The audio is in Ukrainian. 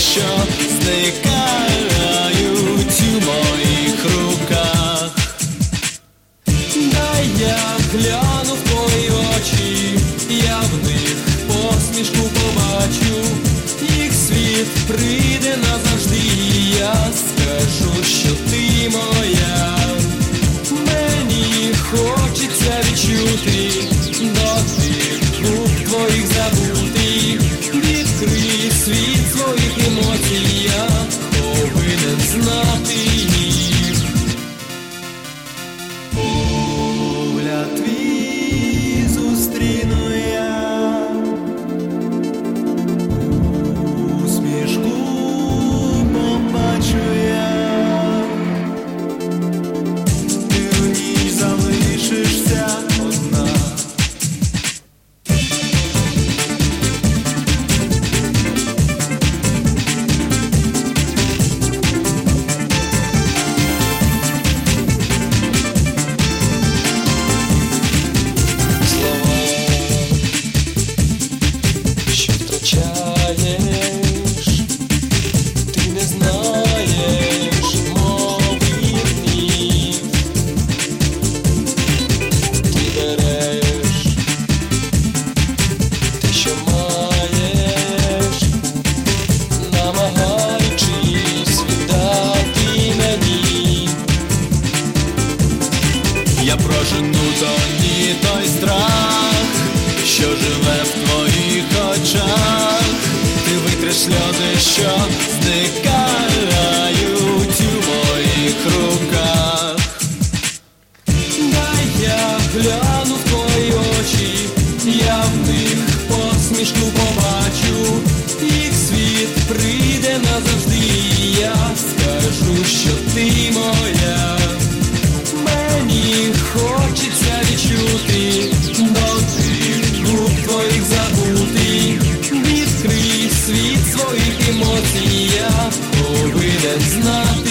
еще снег я прошу тут одні той страх, що живе в твоїх очах, ти витреш сльози, що зникають у моїх руках. Дай я гляну в твої очі, я в них посмішку. He's not